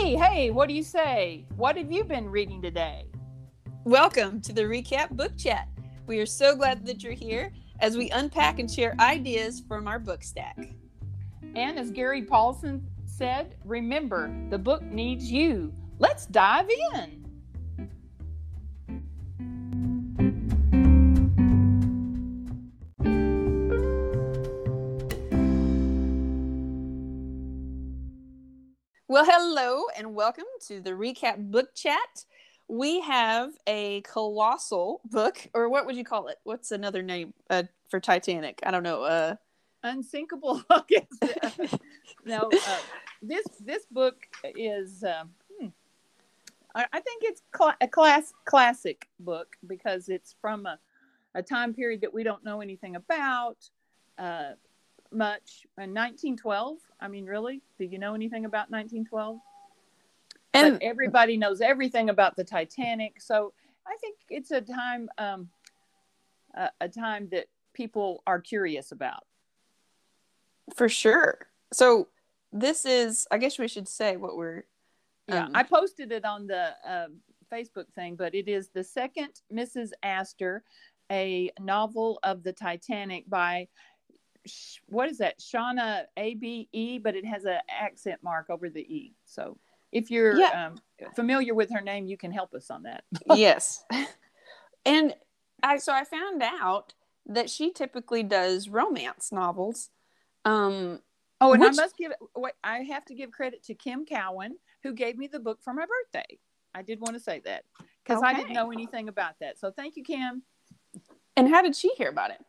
Hey, hey, what do you say? What have you been reading today? Welcome to the Recap Book Chat. We are so glad that you're here as we unpack and share ideas from our book stack. And as Gary Paulsen said, remember, the book needs you. Let's dive in. Well, hello and welcome to the Recap Book Chat. We have a colossal book, or what would you call it? What's another name uh, for Titanic? I don't know. Uh, Unsinkable. I guess. no, uh, this this book is. Uh, hmm, I, I think it's cl- a class classic book because it's from a, a time period that we don't know anything about. Uh, much in 1912 i mean really do you know anything about 1912 and but everybody knows everything about the titanic so i think it's a time um a, a time that people are curious about for sure. So this is, I guess we should say what we're. yeah um, i posted it on the um, facebook thing but it is the second mrs astor a novel of the titanic by what is that Shana Abé but it has an accent mark over the e so if you're Yeah. um, familiar with her name you can help us on that yes. And I so I found out that she typically does romance novels. Um oh and Which- i must give wait, i have to give credit to kim cowan who gave me the book for my birthday i did want to say that because i didn't know anything about that so thank you kim and how did she hear about it?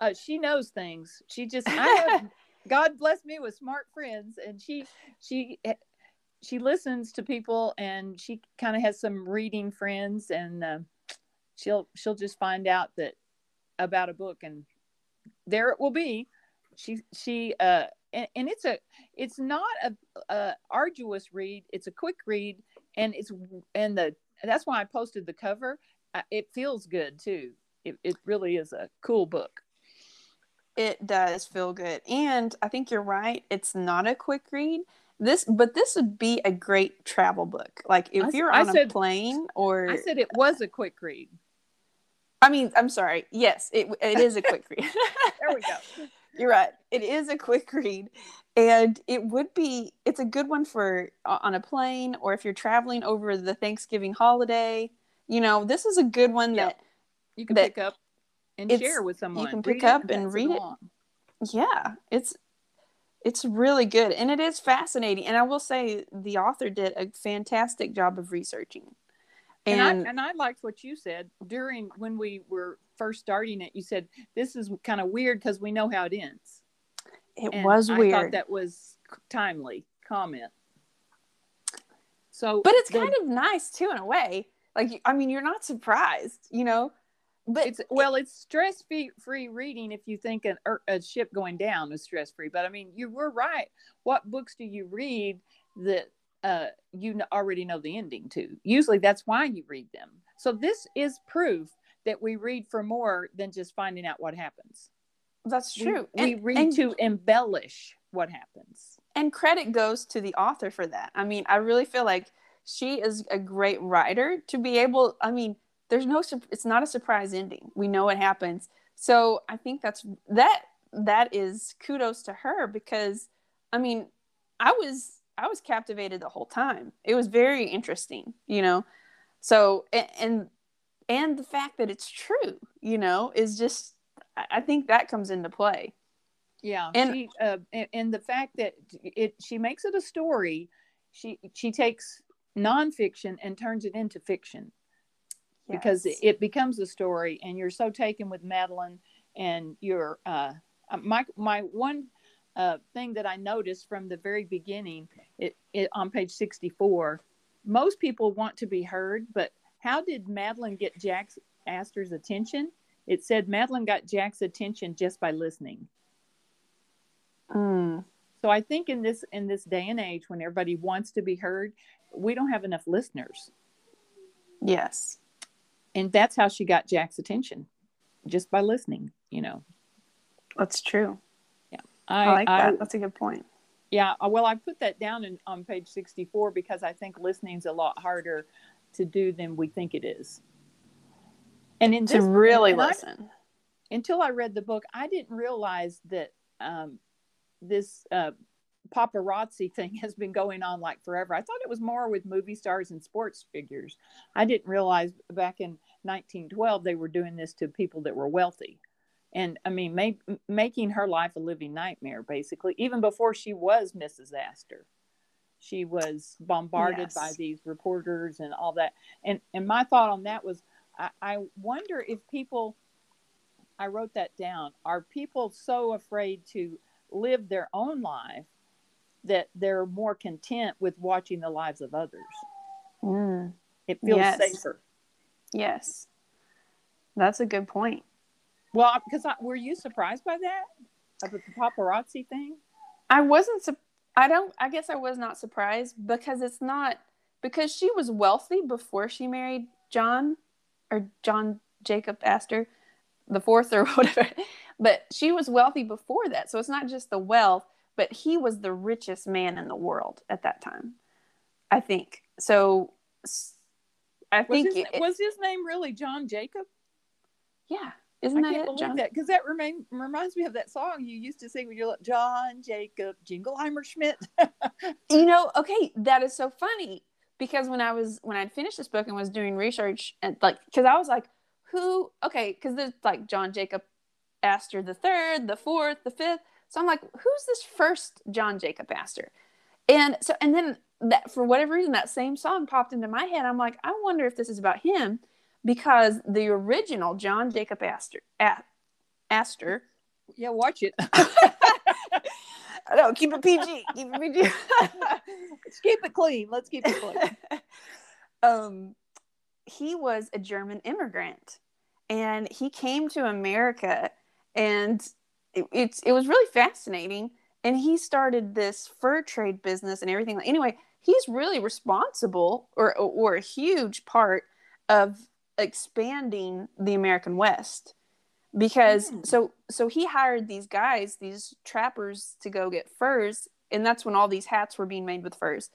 Uh, she knows things. She just, I have, God bless me with smart friends, and she, she, she listens to people, and she kind of has some reading friends, and uh, she'll, she'll just find out that about a book, and there it will be. She, she, uh, and, and it's a, it's not a, a arduous read. It's a quick read, and it's, and the, that's why I posted the cover. It feels good too. It, it really is a cool book. It does feel good. And I think you're right. It's not a quick read. This but this would be a great travel book. Like if I you're I on a said- plane or I said it was a quick read. I mean, I'm sorry. Yes, it it is a quick read. There we go. You're right. It is a quick read, and it would be. It's a good one for on a plane or if you're traveling over the Thanksgiving holiday. You know, this is a good one Yeah. that You can That pick up and it's- share with someone. You can pick up and read it. yeah, it's it's really good and it is fascinating. And I will say the author did a fantastic job of researching. And, And, I, and I liked what you said during when we were first starting it. You said this is kind of weird because we know how it ends. it And was I weird. thought that was timely comment. So, but it's the- kind of nice too in a way. Like I mean, you're not surprised, you know. But it's well, it's stress free reading if you think an, er, a ship going down is stress free. But I mean, you were right. What books do you read that uh, you already know the ending to? Usually, that's why you read them. So this is proof that we read for more than just finding out what happens. that's true. We, And- read and- to embellish what happens. and credit goes to the author for that. I mean, I really feel like she is a great writer to be able. I mean, there's no. It's not a surprise ending. We know what happens. So I think that's that. That is kudos to her because, I mean, I was I was captivated the whole time. It was very interesting, you know. So and and, and the fact that it's true, you know, is just. I I think that comes into play. Yeah, And- she uh, and, and the fact that it she makes it a story, she she takes nonfiction and turns it into fiction because it, becomes a story, and you're so taken with Madeleine, and you're uh, uh, my my one uh, thing that I noticed from the very beginning, it, it on page sixty four, most people want to be heard, but how did Madeleine get Jack's Astor's attention? It said Madeline got Jack's attention just by listening. Mm. So I think in this in this day and age when everybody wants to be heard, we don't have enough listeners. Yes. And that's how she got Jack's attention. Just by listening, you know. That's true. I, I like I, that. That's a good point. Yeah, well, I put that down in, on page 64 because I think listening's a lot harder to do than we think it is. And in To this, really and I- listen. until I read the book, I didn't realize that um, this uh, paparazzi thing has been going on like forever. I thought it was more with movie stars and sports figures. I didn't realize back in 1912 they were doing this to people that were wealthy. And I mean, make, making her life a living nightmare, basically, even before she was Mrs. Astor. She was bombarded Yes. by these reporters and all that. And and my thought on that was, I, I wonder if people I wrote that down. Are people so afraid to live their own life that they're more content with watching the lives of others? Mm, It feels Yes. safer. yes. That's a good point. Well, because I, were you surprised by that about the paparazzi thing? I wasn't. Su- I don't. I guess I was not surprised because it's not because she was wealthy before she married John or John Jacob Astor, the fourth or whatever. But she was wealthy before that, so it's not just the wealth, but he was the richest man in the world at that time. I think so. I Was think his, it, was his name really John Jacob? yeah. Isn't I that can't it, believe John? that because that remain, reminds me of that song you used to sing when you're like John Jacob Jingleheimer Schmidt. you know okay that is so funny because when i was when i'd finished this book and was doing research and like because i was like who okay because there's like john jacob astor the third the fourth the fifth so i'm like who's this first john jacob astor and so and then that for whatever reason that same song popped into my head i'm like i wonder if this is about him because the original john jacob astor A- astor yeah, watch it. I know, keep it PG. Keep it PG. Let's keep it clean. Let's keep it clean. um, he was a German immigrant, and he came to America, and it, it's it was really fascinating. And he started this fur trade business and everything. Anyway, he's really responsible, or or a huge part of expanding the American West because Mm. so so he hired these guys these trappers to go get furs and that's when all these hats were being made with furs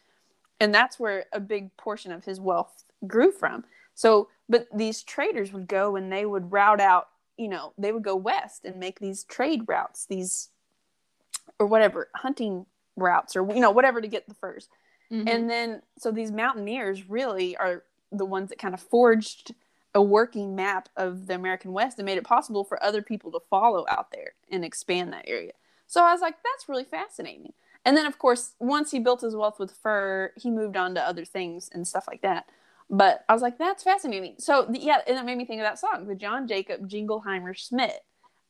and that's where a big portion of his wealth grew from so but these traders would go and they would route out you know they would go west and make these trade routes these or whatever hunting routes or you know whatever to get the furs Mhm. and then so these mountaineers really are the ones that kind of forged a working map of the American West and made it possible for other people to follow out there and expand that area. So I was like, that's really fascinating. And then, of course, once he built his wealth with fur, he moved on to other things and stuff like that. But I was like, that's fascinating. So, yeah, and it made me think of that song, the John Jacob Jingleheimer Schmidt.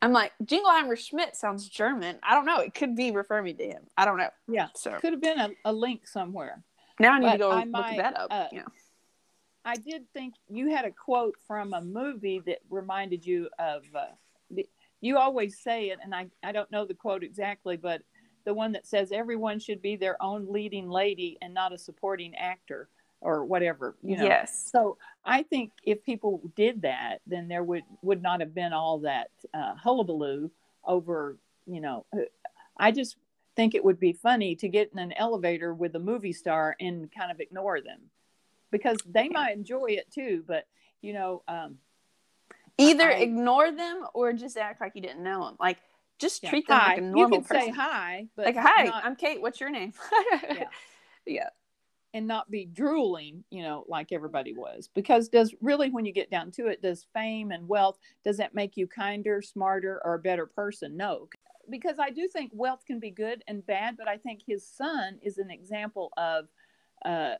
I'm like, Jingleheimer Schmidt sounds German. I don't know. It could be referring to him. I don't know. yeah, So could have been a, a link somewhere. now I need to go I look might, that up. uh, yeah. I did think you had a quote from a movie that reminded you of. Uh, the, you always say it, and I, I don't know the quote exactly, but the one that says everyone should be their own leading lady and not a supporting actor or whatever. You know. Yes. So I think if people did that, then there would would not have been all that uh, hullabaloo over. You know, I just think it would be funny to get in an elevator with a movie star and kind of ignore them because they might enjoy it too. But you know, um, Either I- ignore them or just act like you didn't know them. Like just yeah, treat them hi. like a normal you can person. say hi, but like, hi, not- I'm Kate. What's your name? Yeah. yeah. And not be drooling, you know, like everybody was. Because does really, when you get down to it, does fame and wealth does that make you kinder, smarter, or a better person? No, because I do think wealth can be good and bad, but I think his son is an example of uh,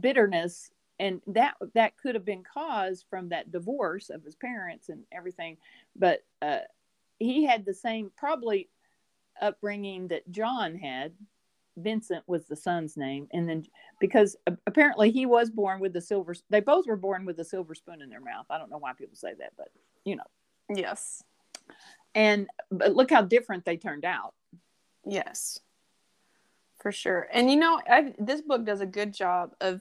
bitterness, and that that could have been caused from that divorce of his parents and everything. But uh, he had the same probably upbringing that John had. Vincent was the son's name, and then because apparently he was born with the silver. They both were born with a silver spoon in their mouth. I don't know why people say that, but you know. Yes. And but look how different they turned out. Yes. For sure. And you know, I, this book does a good job of,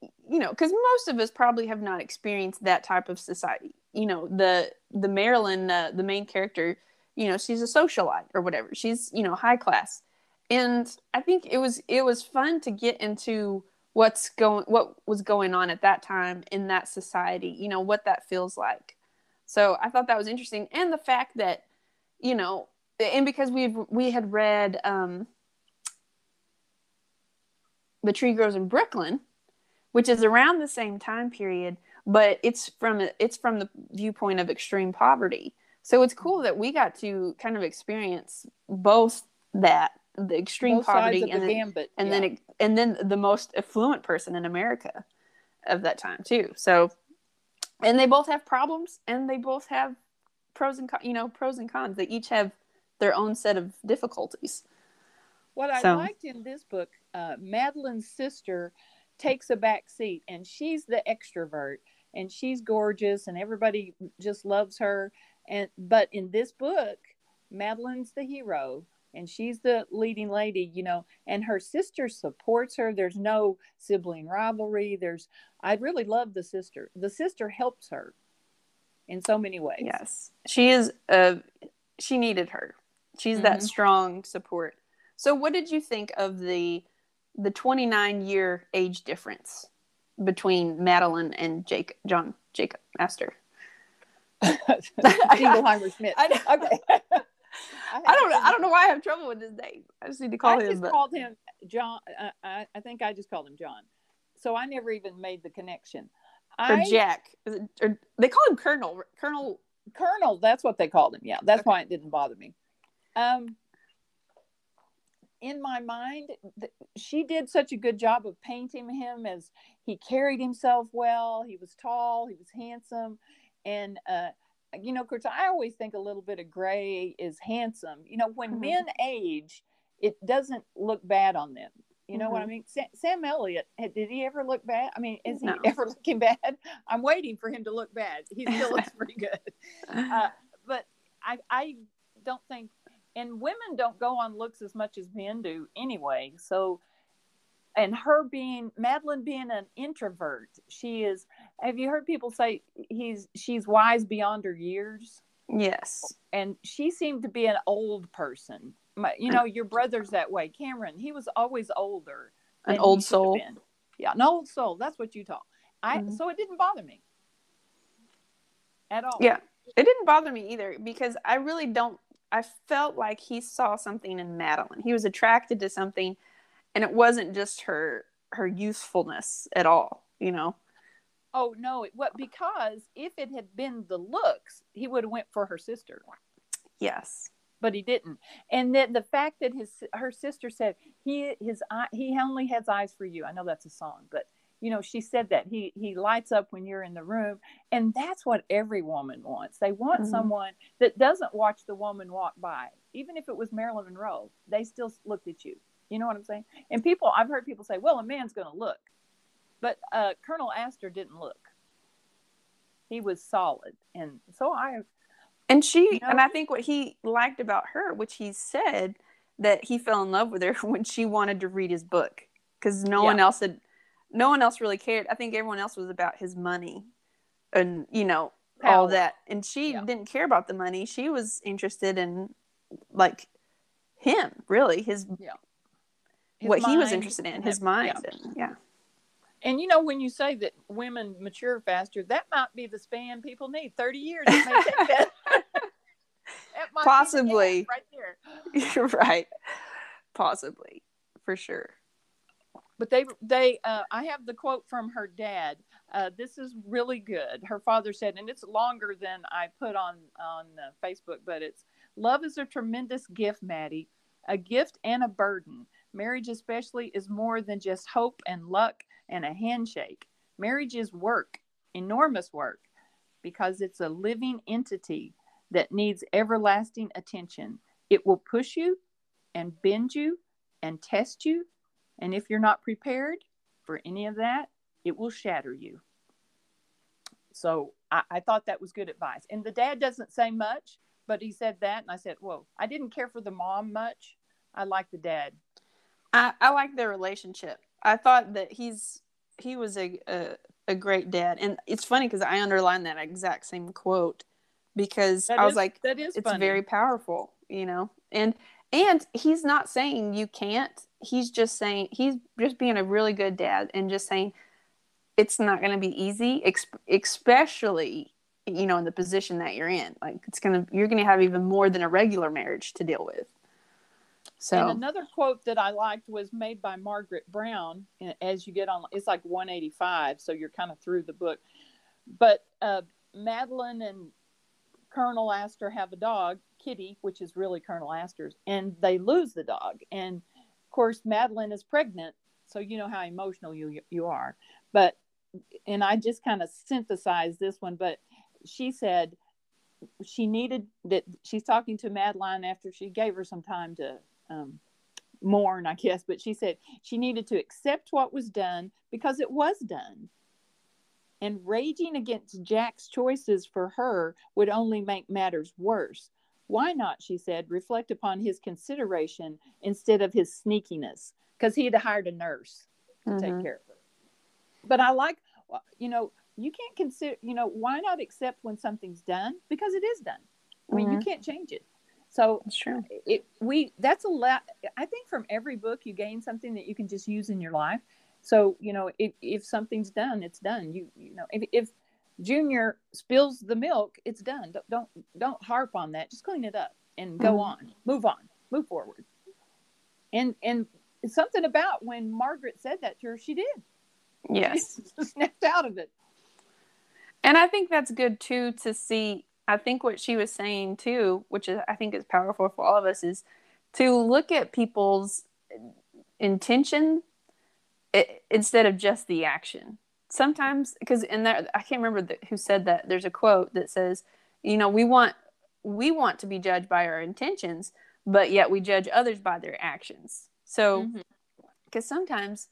you know, because most of us probably have not experienced that type of society. You know, the the Marilyn, uh, the main character, you know, she's a socialite or whatever. She's you know high class, and I think it was it was fun to get into what's going what was going on at that time in that society you know what that feels like. So i thought that was interesting. And the fact that you know and because we've we had read um the tree grows in brooklyn which is around the same time period but it's from it's from the viewpoint of extreme poverty. So it's cool that we got to kind of experience both that the extreme Both poverty and the then, gambit. and yeah. then it, and then the most affluent person in America of that time too. So, and they both have problems, and they both have pros and con- you know pros and cons. They each have their own set of difficulties. What I So- liked in this book, uh, Madeleine's sister takes a back seat, and she's the extrovert, and she's gorgeous, and everybody just loves her. And but in this book, Madeleine's the hero, and she's the leading lady, you know, and her sister supports her. There's no sibling rivalry. There's I really love the sister. The sister helps her in so many ways. Yes, she is. Uh, she needed her. She's that Mhm. strong support. So, what did you think of the the 29 year age difference between Madeleine and jake John Jacob Astor? Jingleheimer Schmidt. Okay. I don't know. I don't know why I have trouble with his name. I just need to call I him. just but- called him John. Uh, I, I think I just called him John. So I never even made the connection. or I, Jack. It- or they call him Colonel. Colonel. Colonel, that's what they called him. Yeah, that's Okay. why it didn't bother me. Um, in my mind, th- she did such a good job of painting him as he carried himself well. He was tall, he was handsome, and uh, you know, of course, I always think a little bit of gray is handsome. You know, when Mhm. men age, it doesn't look bad on them. You know what I Mhm. mean? Sam, Sam Elliott, did he ever look bad? I mean, is he ever looking bad? I'm waiting for him to look bad. He still looks pretty good uh, but I, I don't think, and women don't go on looks as much as men do anyway. So, and her being Madeleine being an introvert, she is. Have you heard people say he's she's wise beyond her years? yes. And she seemed to be an old person. My, you know, your brother's that way. Cameron, he was always older. An old soul. Yeah, an old soul. That's what you talk. I Mhm. so it didn't bother me at all. Yeah. It didn't bother me either because I really don't. I felt like he saw something in Madeleine. He was attracted to something, and it wasn't just her her usefulness at all. You know. Oh no! It, what? Because if it had been the looks, he would have went for her sister, Yes. but he didn't. And then the fact that his her sister said he his eye he only has eyes for you. I know that's a song, but you know she said that he he lights up when you're in the room, and that's what every woman wants. They want Mhm. someone that doesn't watch the woman walk by, even if it was Marilyn Monroe. They still looked at you. You know what I'm saying? And people, I've heard people say, "Well, a man's going to look." But uh, Colonel Astor didn't look. He was solid, and so I And she, You know- and I think what he liked about her, which he said that he fell in love with her when she wanted to read his book because no one else had, no one else really cared. I think everyone else was about his money and, you know, all that. And she Yeah. didn't care about the money. She was interested in like him, really, his, his what he was interested in, his mind. yeah. And, yeah. And you know, when you say that women mature faster, that might be the span people need. Thirty years, it may that. That might be the Possibly. right there. You're right. Possibly. For sure. But they, they, uh, I have the quote from her dad. Uh, this is really good. Her father said, and it's longer than I put on on uh, Facebook, but it's love is a tremendous gift, Maddie, a gift and a burden. Marriage, especially, is more than just hope and luck and a handshake. Marriage is work, enormous work, because it's a living entity that needs everlasting attention. It will push you and bend you and test you and if you're not prepared for any of that, it will shatter you. So I, I thought that was good advice. And the dad doesn't say much, but he said that. And I said, Whoa, I didn't care for the mom much. I like the dad. I, I like their relationship. I thought that he's he was a a, a great dad, and it's funny because I underlined that exact same quote because That I was is- like, that is it's funny. very powerful, you know. And And he's not saying you can't. He's just saying he's just being a really good dad and just saying it's not going to be easy, especially you know in the position that you're in. Like it's gonna you're gonna have even more than a regular marriage to deal with. So and another quote that I liked was made by Margaret Brown. As you get on, it's like 185, so you're kind of through the book. But uh, Madeleine and Colonel Astor have a dog, Kitty, which is really Colonel Astor's, and they lose the dog. And of course, Madeleine is pregnant, so you know how emotional you you are. But and I just kind of synthesized this one, but she said she needed that she's talking to Madeleine after she gave her some time to um, mourn, I guess, but she said she needed to accept what was done because it was done. And raging against Jack's choices for her would only make matters worse. Why not, she said, reflect upon his consideration instead of his sneakiness? Because he had hired a nurse to mm-hmm. take care of her. But I like, you know, you can't consider, you know, why not accept when something's done? Because it is done. I mean, mm-hmm. you can't change it. So that's true. It, we that's a lot. I think from every book you gain something that you can just use in your life. So you know, if, if something's done, it's done. You you know, if, if Junior spills the milk, it's done. Don't, don't don't harp on that. Just clean it up and go mm-hmm. on. Move on. Move forward. And and something about when Margaret said that to her, she did. Yes. She snapped out of it. And I think that's good too to see. I think what she was saying too, which is I think is powerful for all of us, is to look at people's intention it, instead of just the action. Sometimes, because in there, I can't remember the, who said that. There's a quote that says, "You know, we want we want to be judged by our intentions, but yet we judge others by their actions." So, because mm-hmm. sometimes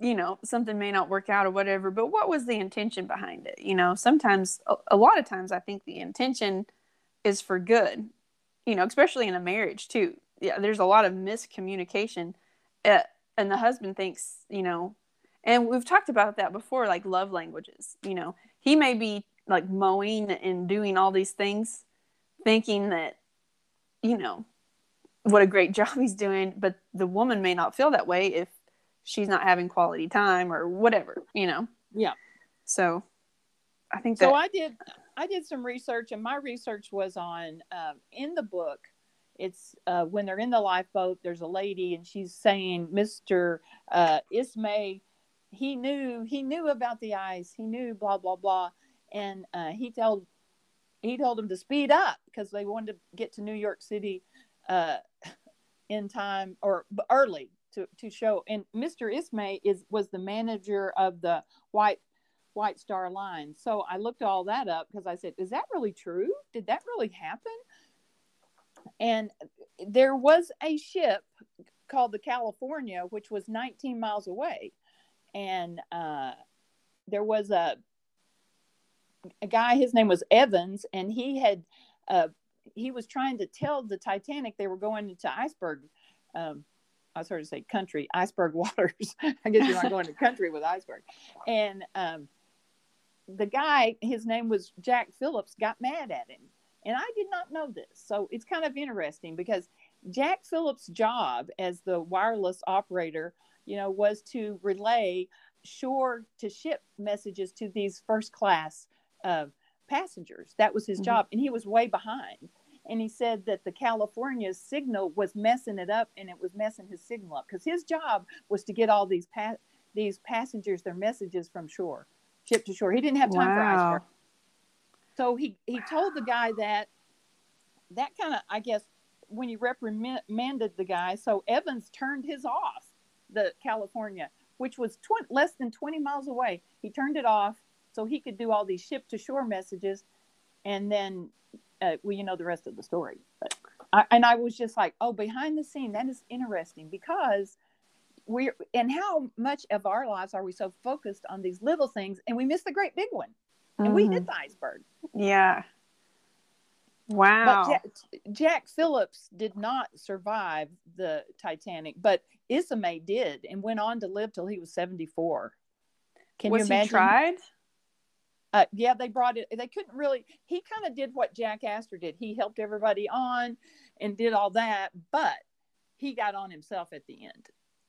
you know something may not work out or whatever but what was the intention behind it? You know sometimes a, a, lot of times i think the intention is for good you know especially in a marriage too. Yeah there's a lot of miscommunication uh, and the husband thinks you know and we've talked about that before like love languages you know. He may be like mowing and doing all these things thinking that you know what a great job he's doing but the woman may not feel that way if she's not having quality time or whatever, you know. Yeah. So I think that... So I did I did some research and my research was on um, in the book it's uh, when they're in the lifeboat there's a lady and she's saying Mr. Uh, Ismay he knew he knew about the ice he knew blah blah blah and uh, he told he told him to speed up because they wanted to get to New York City uh, in time or early to, to show. And Mr. Ismay is was the manager of the White White Star Line. So I looked all that up because I said, is that really true? Did that really happen? And there was a ship called the California, which was 19 miles away. And uh, there was a a guy, his name was Evans, and he had uh, he was trying to tell the Titanic they were going into iceberg um, I was to say country, iceberg waters. I guess you're not going to country with iceberg. And um, the guy, his name was Jack Phillips, got mad at him. And I did not know this. So it's kind of interesting because Jack Phillips' job as the wireless operator, you know, was to relay shore to ship messages to these first class uh, passengers. That was his mm-hmm. job. And he was way behind and he said that the California signal was messing it up and it was messing his signal up because his job was to get all these pa- these passengers their messages from shore, ship to shore. He didn't have time wow. for iceberg. So he he told the guy that that kind of I guess when he reprimanded the guy, so Evans turned his off the California, which was tw- less than 20 miles away. He turned it off so he could do all these ship to shore messages and then uh, well, you know the rest of the story. But I, and I was just like, oh, behind the scene, that is interesting because we're and how much of our lives are we so focused on these little things and we miss the great big one, and mm-hmm. we hit the iceberg. Yeah. Wow. Jack, Jack, Phillips did not survive the Titanic, but Ismay did and went on to live till he was 74. Can was you imagine? He tried? Uh, yeah, they brought it. They couldn't really. He kind of did what Jack Astor did. He helped everybody on. and did all that, but he got on himself at the end.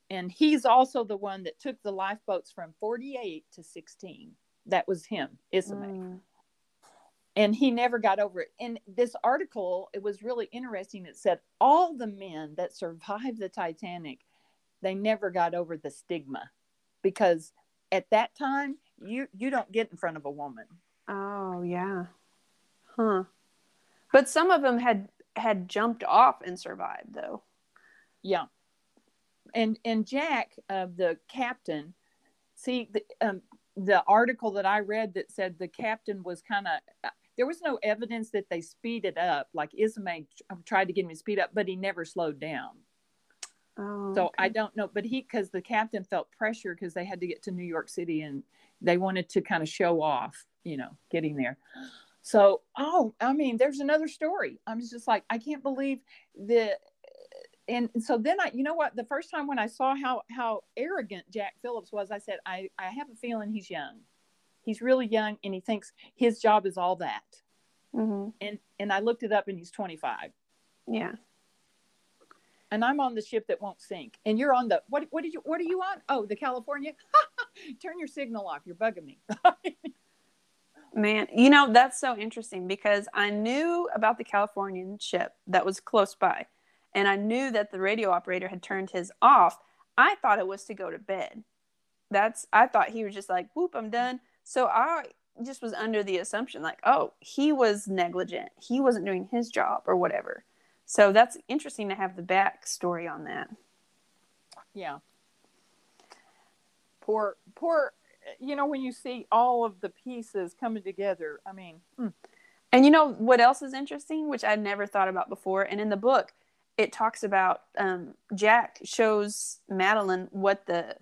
And he's also the one that took the lifeboats from 48 to 16. That was him, Ismay. Mm. And he never got over it. And this article, it was really interesting. It said all the men that survived the Titanic, they never got over the stigma because at that time you you don't get in front of a woman. Oh yeah. Huh. But some of them had had jumped off and survived though. Yeah. And and Jack, uh, the captain, see the um, the article that I read that said the captain was kind of uh, there was no evidence that they speeded up like Ismay tried to get him to speed up, but he never slowed down. Oh, so okay. I don't know, but he because the captain felt pressure because they had to get to New York City and they wanted to kind of show off, you know, getting there. So, oh, I mean, there's another story. I'm just like, I can't believe the and so then I, you know what, the first time when I saw how how arrogant Jack Phillips was, I said, I I have a feeling he's young. He's really young, and he thinks his job is all that. Mm-hmm. And and I looked it up, and he's 25. Yeah and I'm on the ship that won't sink, and you're on the what? What did you? What are you on? Oh, the California. Turn your signal off. You're bugging me. Man, you know that's so interesting because I knew about the Californian ship that was close by, and I knew that the radio operator had turned his off. I thought it was to go to bed. That's I thought he was just like, "Whoop, I'm done." So I just was under the assumption like, "Oh, he was negligent. He wasn't doing his job or whatever." So that's interesting to have the backstory on that. Yeah. Poor, poor, you know, when you see all of the pieces coming together, I mean. Hmm. And you know what else is interesting, which I'd never thought about before? And in the book, it talks about um, Jack shows Madeleine what the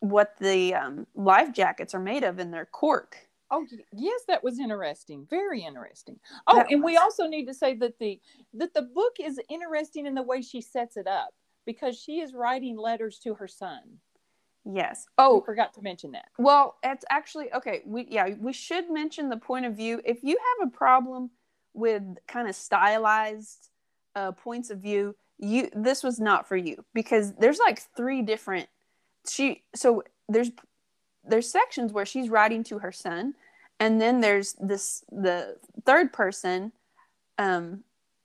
what the um, life jackets are made of in their cork Oh yes, that was interesting. Very interesting. Oh, that and was. we also need to say that the that the book is interesting in the way she sets it up because she is writing letters to her son. Yes. Oh, I forgot to mention that. Well, it's actually okay. We yeah, we should mention the point of view. If you have a problem with kind of stylized uh, points of view, you this was not for you because there's like three different. She so there's there's sections where she's writing to her son and then there's this the third person um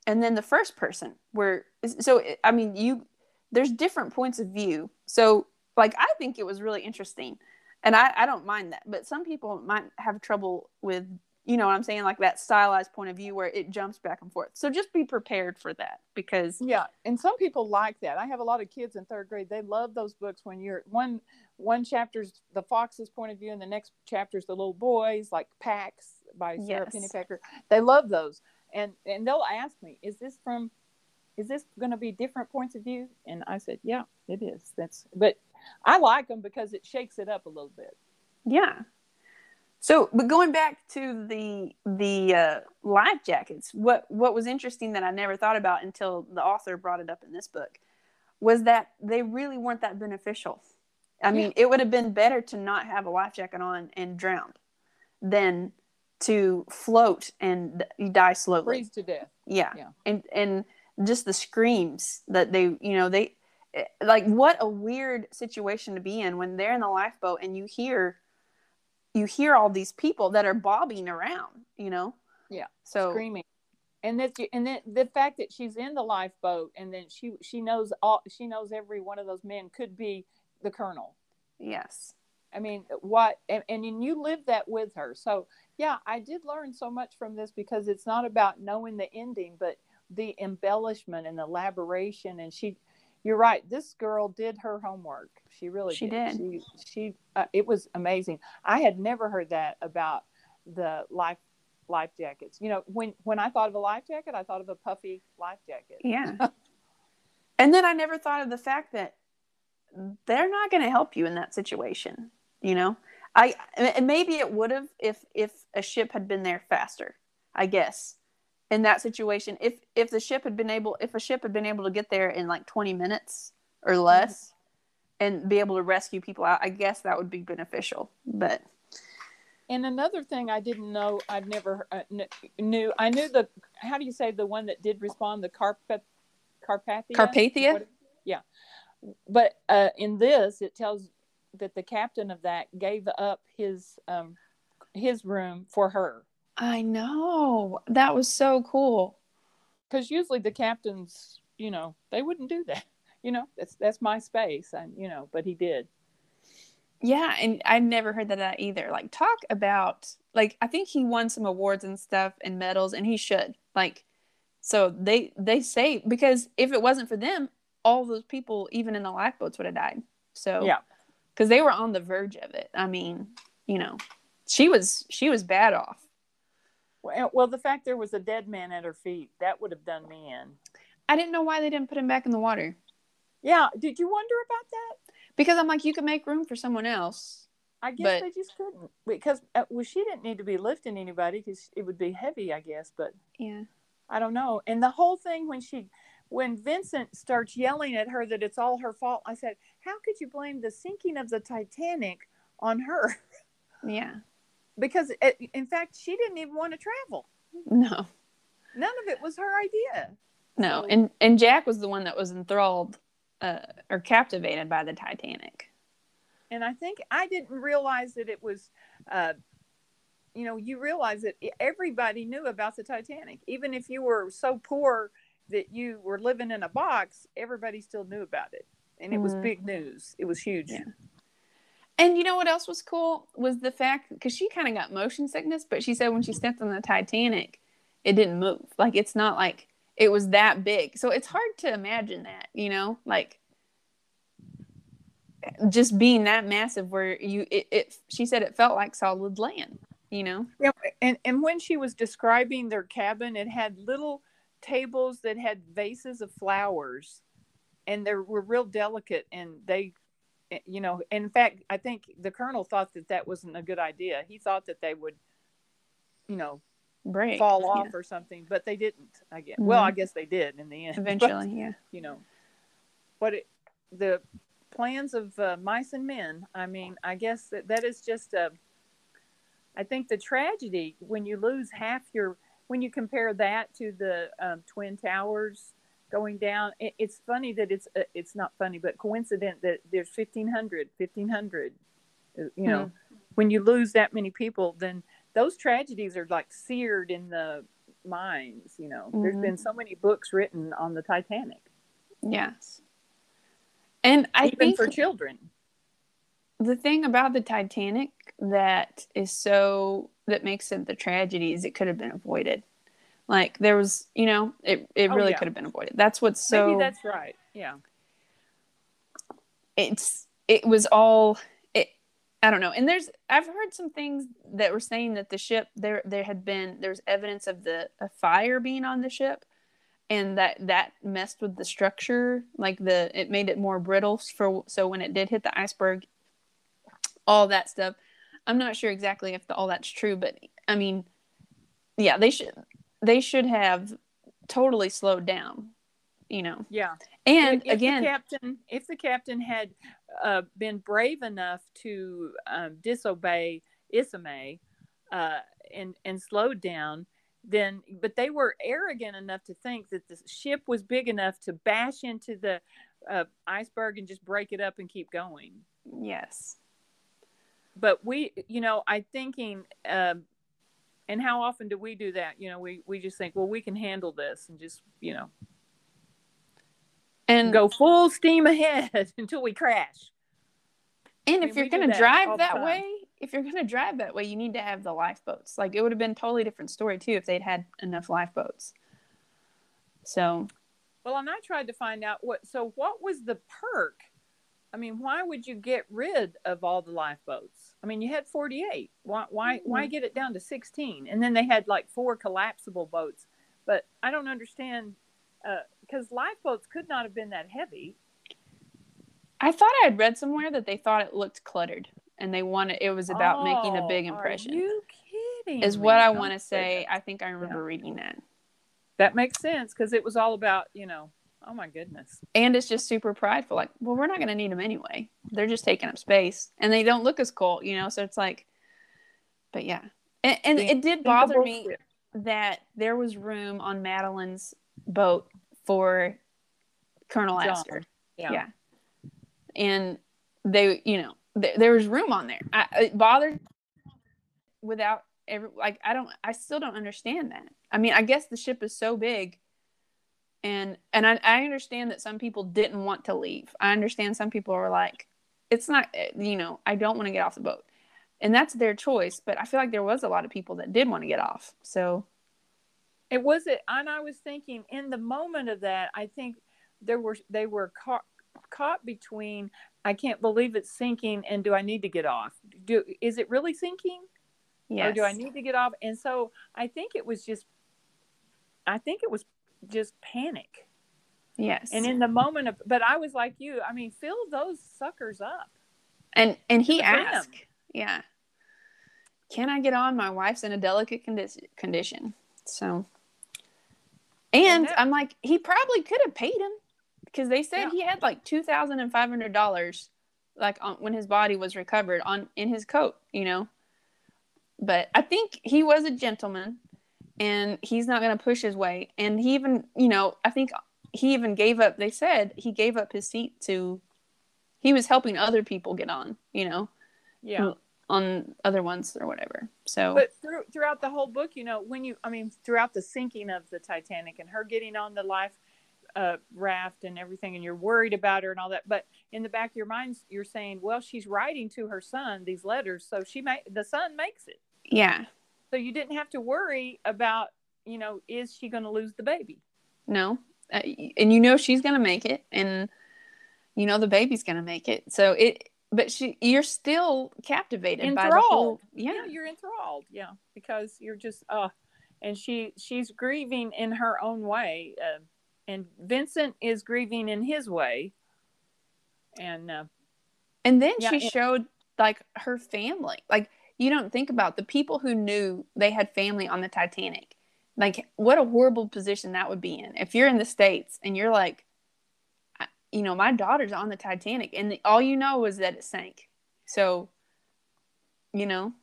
and then the first person where so i mean you there's different points of view. So like i think it was really interesting and i i don't mind that but some people might have trouble with you know what i'm saying? Like that stylized point of view where it jumps back and forth. So just be prepared for that because yeah and some people like that. I have a lot of kids in third grade. They love those books when you're one one chapter's the fox's point of view and the next chapter's the little boys like Pax by Sarah yes. Pennypacker. They love those. And and they'll ask me, is this from is this going to be different points of view? And I said, yeah, it is. That's but I like them because it shakes it up a little bit. Yeah. So, but going back to the the uh, life jackets, what what was interesting that I never thought about until the author brought it up in this book was that they really weren't that beneficial. I mean, it would have been better to not have a life jacket on and drown than to float and die slowly. Freeze to death. Yeah. yeah. And and just the screams that they, you know, they eh, like what a weird situation to be in when they're in the lifeboat and you hear you hear all these people that are bobbing around, you know? Yeah. So screaming. And that and then the fact that she's in the lifeboat and then she she knows all she knows every one of those men could be the colonel. Yes. I mean, what, and, and you live that with her. So, yeah, I did learn so much from this because it's not about knowing the ending, but the embellishment and elaboration. And she, you're right, this girl did her homework. She really she did. did. She, she uh, it was amazing. I had never heard that about the life life jackets. You know, when when I thought of a life jacket, I thought of a puffy life jacket. Yeah. and then I never thought of the fact that they're not going to help you in that situation you know i maybe it would have if if a ship had been there faster i guess in that situation if if the ship had been able if a ship had been able to get there in like 20 minutes or less mm-hmm. and be able to rescue people out i guess that would be beneficial but And another thing I didn't know, I've never uh, kn- knew. I knew the how do you say the one that did respond, the Carpath Carpathia. Carpathia? Yeah, but uh, in this, it tells that the captain of that gave up his um, his room for her I know. That was so cool. because usually the captains, you know, they wouldn't do that. You know, that's that's my space, and you know, but he did. Yeah, and I never heard that either. Like talk about like I think he won some awards and stuff and medals and he should. Like so they they say because if it wasn't for them, all those people even in the lifeboats would have died. So Yeah. Cuz they were on the verge of it. I mean, you know, she was she was bad off. Well, well, the fact there was a dead man at her feet that would have done me in. I didn't know why they didn't put him back in the water. Yeah, did you wonder about that? Because I'm like you could make room for someone else. I guess But- they just couldn't because uh, well, she didn't need to be lifting anybody because it would be heavy, I guess. But Yeah. I don't know. And the whole thing when she, when Vincent starts yelling at her that it's all her fault, I said, "How could you blame the sinking of the Titanic on her?" Yeah. because it, in fact, she didn't even want to travel. No. None of it was her idea. No, So- and and Jack was the one that was enthralled uh, or captivated by the Titanic. And I think I didn't realize that it was, uh, you know, you realize that everybody knew about the Titanic, even if you were so poor that you were living in a box. Everybody still knew about it, and it was Mhm. big news. It was huge. Yeah. And you know what else was cool was the fact because she kind of got motion sickness, but she said when she stepped on the Titanic, it didn't move. Like it's not like it was that big. So it's hard to imagine that, you know, like just being that massive where you it, it she said it felt like solid land, you know. Yeah, and and when she was describing their cabin, it had little tables that had vases of flowers, and they were real delicate. And they, you know, in fact, I think the colonel thought that that wasn't a good idea. He thought that they would, you know, Break. fall yeah. off or something, but they didn't. I guess. Well, Mhm. I guess they did in the end. but, eventually, yeah. you know, what it, the plans of uh, mice and men. I mean, I guess that that is just a. I think the tragedy when you lose half your when you compare that to the um, twin towers going down. It, it's funny that it's uh, it's not funny, but coincident that there's 1500, 1500. uh, You know, when you lose that many people, then those tragedies are like seared in the minds. You know, there's Mhm. been so many books written on the Titanic Yes. And I even think for children. the thing about the Titanic that is so that makes it the tragedy is it could have been avoided. Like there was, you know, it it Oh, really yeah. could have been avoided. That's what's so Maybe that's right. Yeah. it's it was all it I don't know. And there's I've heard some things that were saying that the ship there there had been there's evidence of the a fire being on the ship and that that messed with the structure like the it made it more brittle for so when it did hit the iceberg all that stuff i'm not sure exactly if the, all that's true but i mean yeah they should they should have totally slowed down you know Yeah. and if, if again the captain, if the captain had uh, been brave enough to um, disobey Ismay uh, and and slowed down, then but they were arrogant enough to think that the ship was big enough to bash into the uh, iceberg and just break it up and keep going. yes But we, you know, I thinking. Um, and how often do we do that? You know, we, we just think, well, we can handle this and just, you know, and go full steam ahead until we crash. And I mean, if you're going to drive that way, if you're going to drive that way, you need to have the lifeboats. Like it would have been a totally different story too if they'd had enough lifeboats. So, Well, and I tried to find out what. So, what was the perk? I mean, why would you get rid of all the lifeboats? I mean, you had forty-eight. Why? Why? Why mm-hmm. get it down to sixteen? And then they had like four collapsible boats. But I don't understand uh, because lifeboats could not have been that heavy. I thought I had read somewhere that they thought it looked cluttered and they wanted it was about making a big Oh, impression. Are you kidding? is what I oh, want to say. I think I remember reading that. That makes sense because it was all about you know. Oh my goodness. And it's just super prideful. Like, well, we're not going to need them anyway. They're just taking up space and they don't look as cool, you know? So it's like, but yeah, and, and it did bother me that there was room on Madeleine's boat for Colonel John. Astor. Yeah. Yeah. And they, you know, th- there was room on there. I, it bothered without every, like, I don't, I still don't understand that. I mean, I guess the ship is so big and, and I, I understand that some people didn't want to leave. I understand some people were like, it's not, eh, you know, I don't want to get off the boat. And that's their choice. But I feel like there was a lot of people that did want to get off. So, It was it, and I was thinking in the moment of that, I think there were they were caught caught between I can't believe it's sinking and do I need to get off? Do is it really sinking yes. or do I need to get off? And so I think it was just I think it was just panic. Yes. And in the moment of but I was like you, I mean, fill those suckers up. And and he him. asked, yeah, can I get on? My wife's in a delicate condi- condition, so. And, that- I'm like, he probably could have paid him because they said Yeah. he had like two thousand and five hundred dollars, like on, when his body was recovered on in his coat, you know. But I think he was a gentleman, and he's not going to push his way. And he even, you know, I think he even gave up. They said he gave up his seat to. He was helping other people get on, you know Yeah. on other ones or whatever. So But through, throughout the whole book, you know, when you, I mean, throughout the sinking of the Titanic and her getting on the life uh, raft and everything, and you're worried about her and all that. But in the back of your mind, you're saying, well, she's writing to her son these letters, so she may the son makes it. yeah, So you didn't have to worry about, you know, is she going to lose the baby? no, uh, and you know she's gonna make it, and you know the baby's gonna make it. So it, but she, you're still captivated by the whole. Enthralled. Yeah, you're enthralled. Yeah, because you're just, uh, and she she's grieving in her own way, uh, and Vincent is grieving in his way, and uh, and then Yeah, she it- showed like her family. Like you don't think about the people who knew they had family on the Titanic. Like what a horrible position that would be in if you're in the states and you're like, you know, my daughter's on the Titanic, and the, all you know is that it sank. So, you know,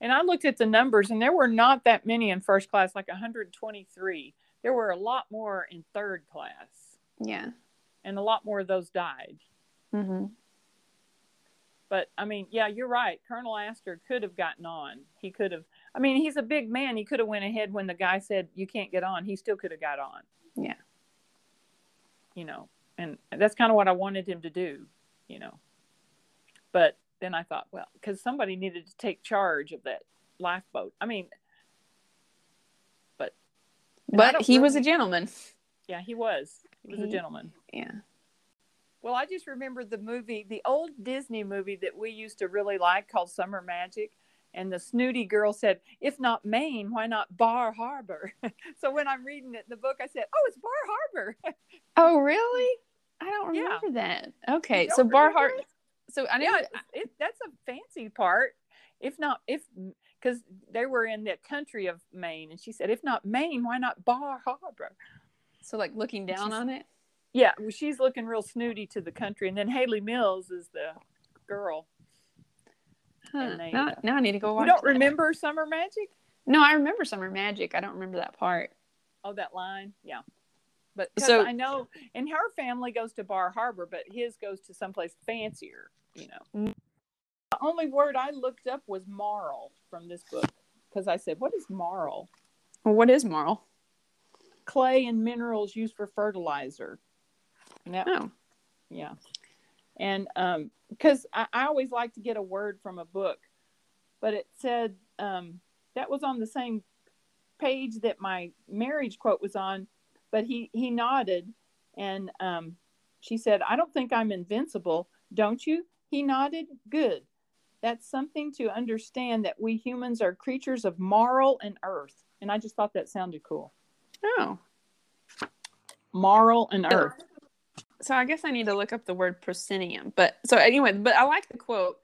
and I looked at the numbers, and there were not that many in first class, like 123. There were a lot more in third class, yeah. and a lot more of those died. hmm But I mean, yeah, you're right. Colonel Astor could have gotten on. He could have. I mean, he's a big man. He could have went ahead when the guy said you can't get on. He still could have got on. Yeah. You know, and that's kind of what I wanted him to do. You know, but then I thought, well, because somebody needed to take charge of that lifeboat. I mean, but But he was a gentleman. yeah, he was. He was a gentleman. Yeah. Well, I just remember the movie, the old Disney movie that we used to really like called Summer Magic. And the snooty girl said, if not Maine, why not Bar Harbor? so when I'm reading it in the book, I said, oh, it's Bar Harbor. Oh, really? I don't Yeah. remember that. Okay, so Bar Harbor. So I know. yeah, it, it, that's a fancy part. If not, if, because they were in the country of Maine. And she said, if not Maine, why not Bar Harbor? So like looking down on it. Yeah, well, she's looking real snooty to the country. And then Hayley Mills is the girl. Huh. they, now, uh, now I need to go watch. You don't that. remember Summer Magic? No, I remember Summer Magic. I don't remember that part. Oh, that line, yeah. But So- I know, and her family goes to Bar Harbor, but his goes to someplace fancier. You know, the only word I looked up was marl from this book because I said, "What is marl?" Well, what is Marl? Clay and minerals used for fertilizer. That, Oh, yeah, and um, because I, I always like to get a word from a book, but it said um, that was on the same page that my marriage quote was on, but he he nodded, and um, she said, "I don't think I'm invincible, don't you?" He nodded. Good. That's something to understand that we humans are creatures of marl and earth, and I just thought that sounded cool. oh. Marl and earth. So I guess I need to look up the word proscenium. But so anyway, but I like the quote.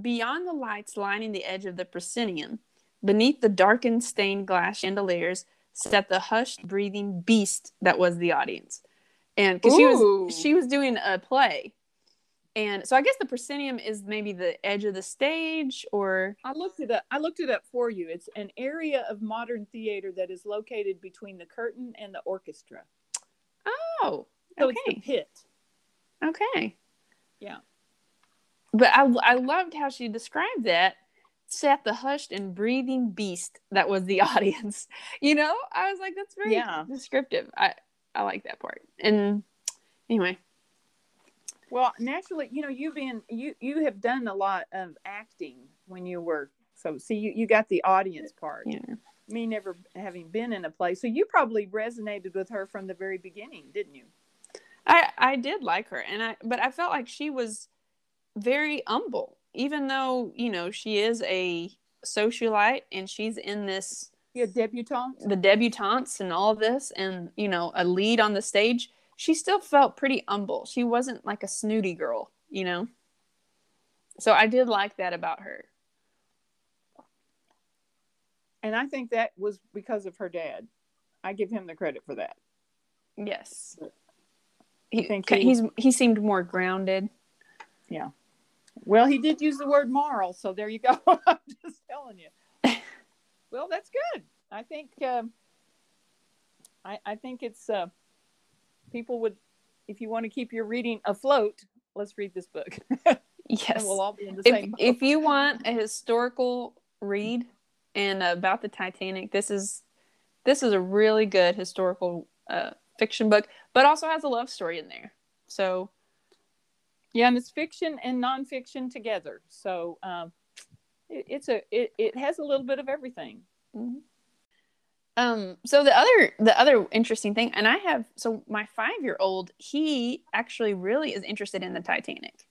Beyond the lights lining the edge of the proscenium, beneath the darkened stained glass chandeliers, sat the hushed, breathing beast that was the audience. And because she was she was doing a play, and so I guess the proscenium is maybe the edge of the stage, or I looked it up. I looked it up for you. It's an area of modern theater that is located between the curtain and the orchestra. oh, So okay, it's the pit. okay, Yeah. but I I loved how she described that. Sat the hushed and breathing beast that was the audience. You know, I was like, that's very Yeah. descriptive. I I like that part. And anyway, Well, naturally, you know, you've been you you have done a lot of acting when you were so see you you got the audience part. yeah. Me never having been in a play, so you probably resonated with her from the very beginning, didn't you? I I did like her, and I but I felt like she was very humble, even though you know she is a socialite and she's in this Yeah, debutante. the debutantes and all this, and you know a lead on the stage. She still felt pretty humble. She wasn't like a snooty girl, you know. So I did like that about her. And I think that was because of her dad. I give him the credit for that. Yes, he, think he- he's he seemed more grounded. Yeah. Well, he did use the word moral, so there you go. I'm just telling you. Well, that's good. I think um, I, I think it's uh, people would, if you want to keep your reading afloat, let's read this book, and Yes. we'll all be in the if, same. boat. if you want a historical read and about the Titanic, this is this is a really good historical uh, fiction book, but also has a love story in there. So yeah, and it's fiction and nonfiction together, so um, it, it's a it, it has a little bit of everything. um so the other the other interesting thing and I have so my 5-year-old he actually really is interested in the Titanic.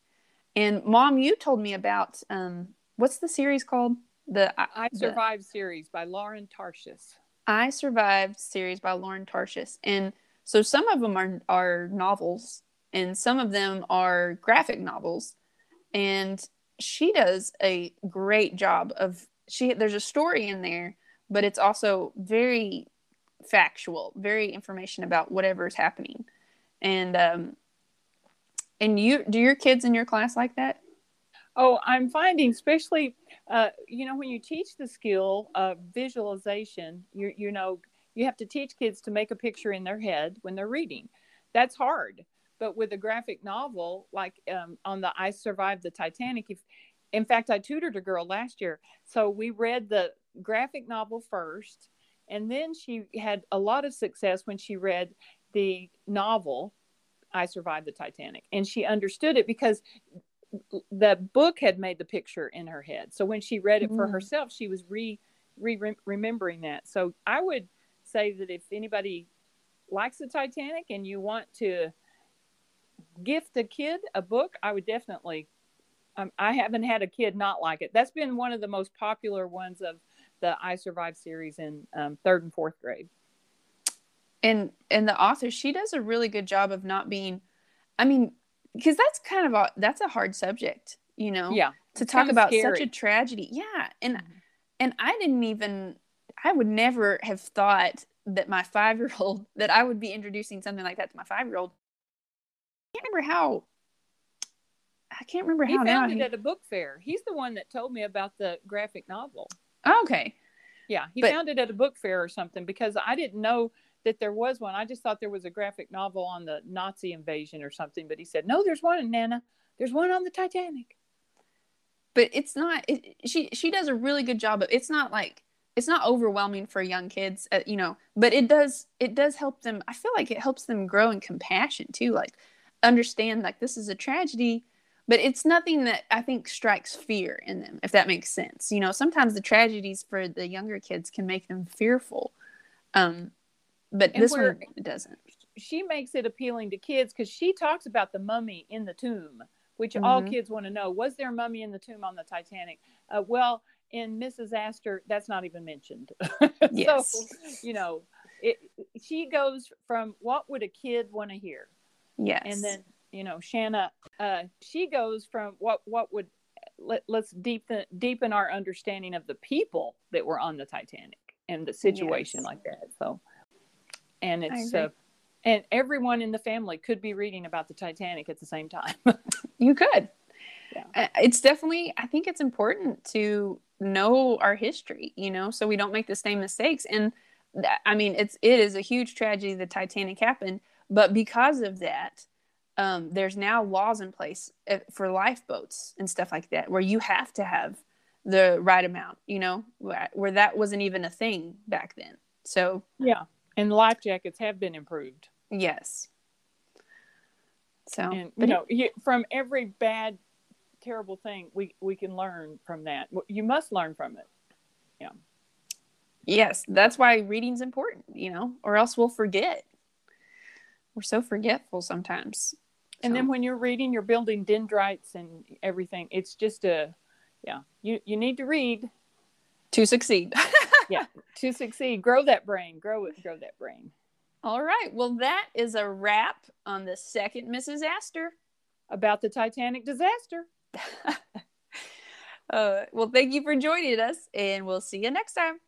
And mom, you told me about um what's the series called? The I the- Survived series by Lauren Tarshis. I Survived series by Lauren Tarshis. And so some of them are, are novels and some of them are graphic novels. And she does a great job of she there's a story in there, but it's also very factual, very information about whatever is happening. And um and you do your kids in your class like that? Oh, I'm finding, especially, uh, you know, when you teach the skill of visualization, you you know, you have to teach kids to make a picture in their head when they're reading. That's hard. But with a graphic novel, like um, on the I Survived the Titanic, if, in fact, I tutored a girl last year. So we read the graphic novel first, and then she had a lot of success when she read the novel, I Survived the Titanic. And she understood it because the book had made the picture in her head. So when she read it for Mm. herself, she was re, re remembering that. So I would say that if anybody likes the Titanic and you want to gift a kid a book, I would definitely. Um, I haven't had a kid not like it. That's been one of the most popular ones of the I Survived series in um, third and fourth grade. and and the author she does a really good job of not being i mean because that's kind of a that's a hard subject you know Yeah, to talk about scary. such a tragedy yeah and Mhm. and i didn't even i would never have thought that my five year old that i would be introducing something like that to my five year old i can't remember how i can't remember he how now found it he- at a book fair. He's the one that told me about the graphic novel. okay Yeah, he But- found it at a book fair or something because I didn't know that there was one. I just thought there was a graphic novel on the Nazi invasion or something. But he said, no, there's one, Nana. There's one on the Titanic. but it's not it, she she does a really good job of it's not like it's not overwhelming for young kids uh, you know but it does it does help them i feel like it helps them grow in compassion too like understand like this is a tragedy but it's nothing that i think strikes fear in them if that makes sense you know sometimes the tragedies for the younger kids can make them fearful um but And this one doesn't She makes it appealing to kids because she talks about the mummy in the tomb, which all Mhm. kids want to know. Was there a mummy in the tomb on the Titanic? Uh, well, in Mrs. Astor, that's not even mentioned. Yes. so, you know, it, she goes from what would a kid want to hear? yes and then you know Shana uh she goes from what what would let, let's deepen deepen our understanding of the people that were on the titanic and the situation Yes. like that so and it's uh, and everyone in the family could be reading about the Titanic at the same time. you could. Yeah. Uh, It's definitely, I think it's important to know our history, you know, so we don't make the same mistakes. And that, I mean, it's, it is a huge tragedy the Titanic happened, but because of that, um, there's now laws in place uh, for lifeboats and stuff like that, where you have to have the right amount, you know, where, where that wasn't even a thing back then. So, yeah, and life jackets have been improved. yes. So, and you know you, from every bad terrible thing we we can learn from that you must learn from it Yeah. Yes, that's why reading's important, you know, or else we'll forget. We're so forgetful sometimes. and So, then when you're reading you're building dendrites and everything it's just a yeah you you need to read to succeed. Yeah. To succeed grow that brain grow it grow that brain All right. Well, that is a wrap on the second Mrs. Astor. about the titanic disaster uh, well, thank you for joining us, and we'll see you next time.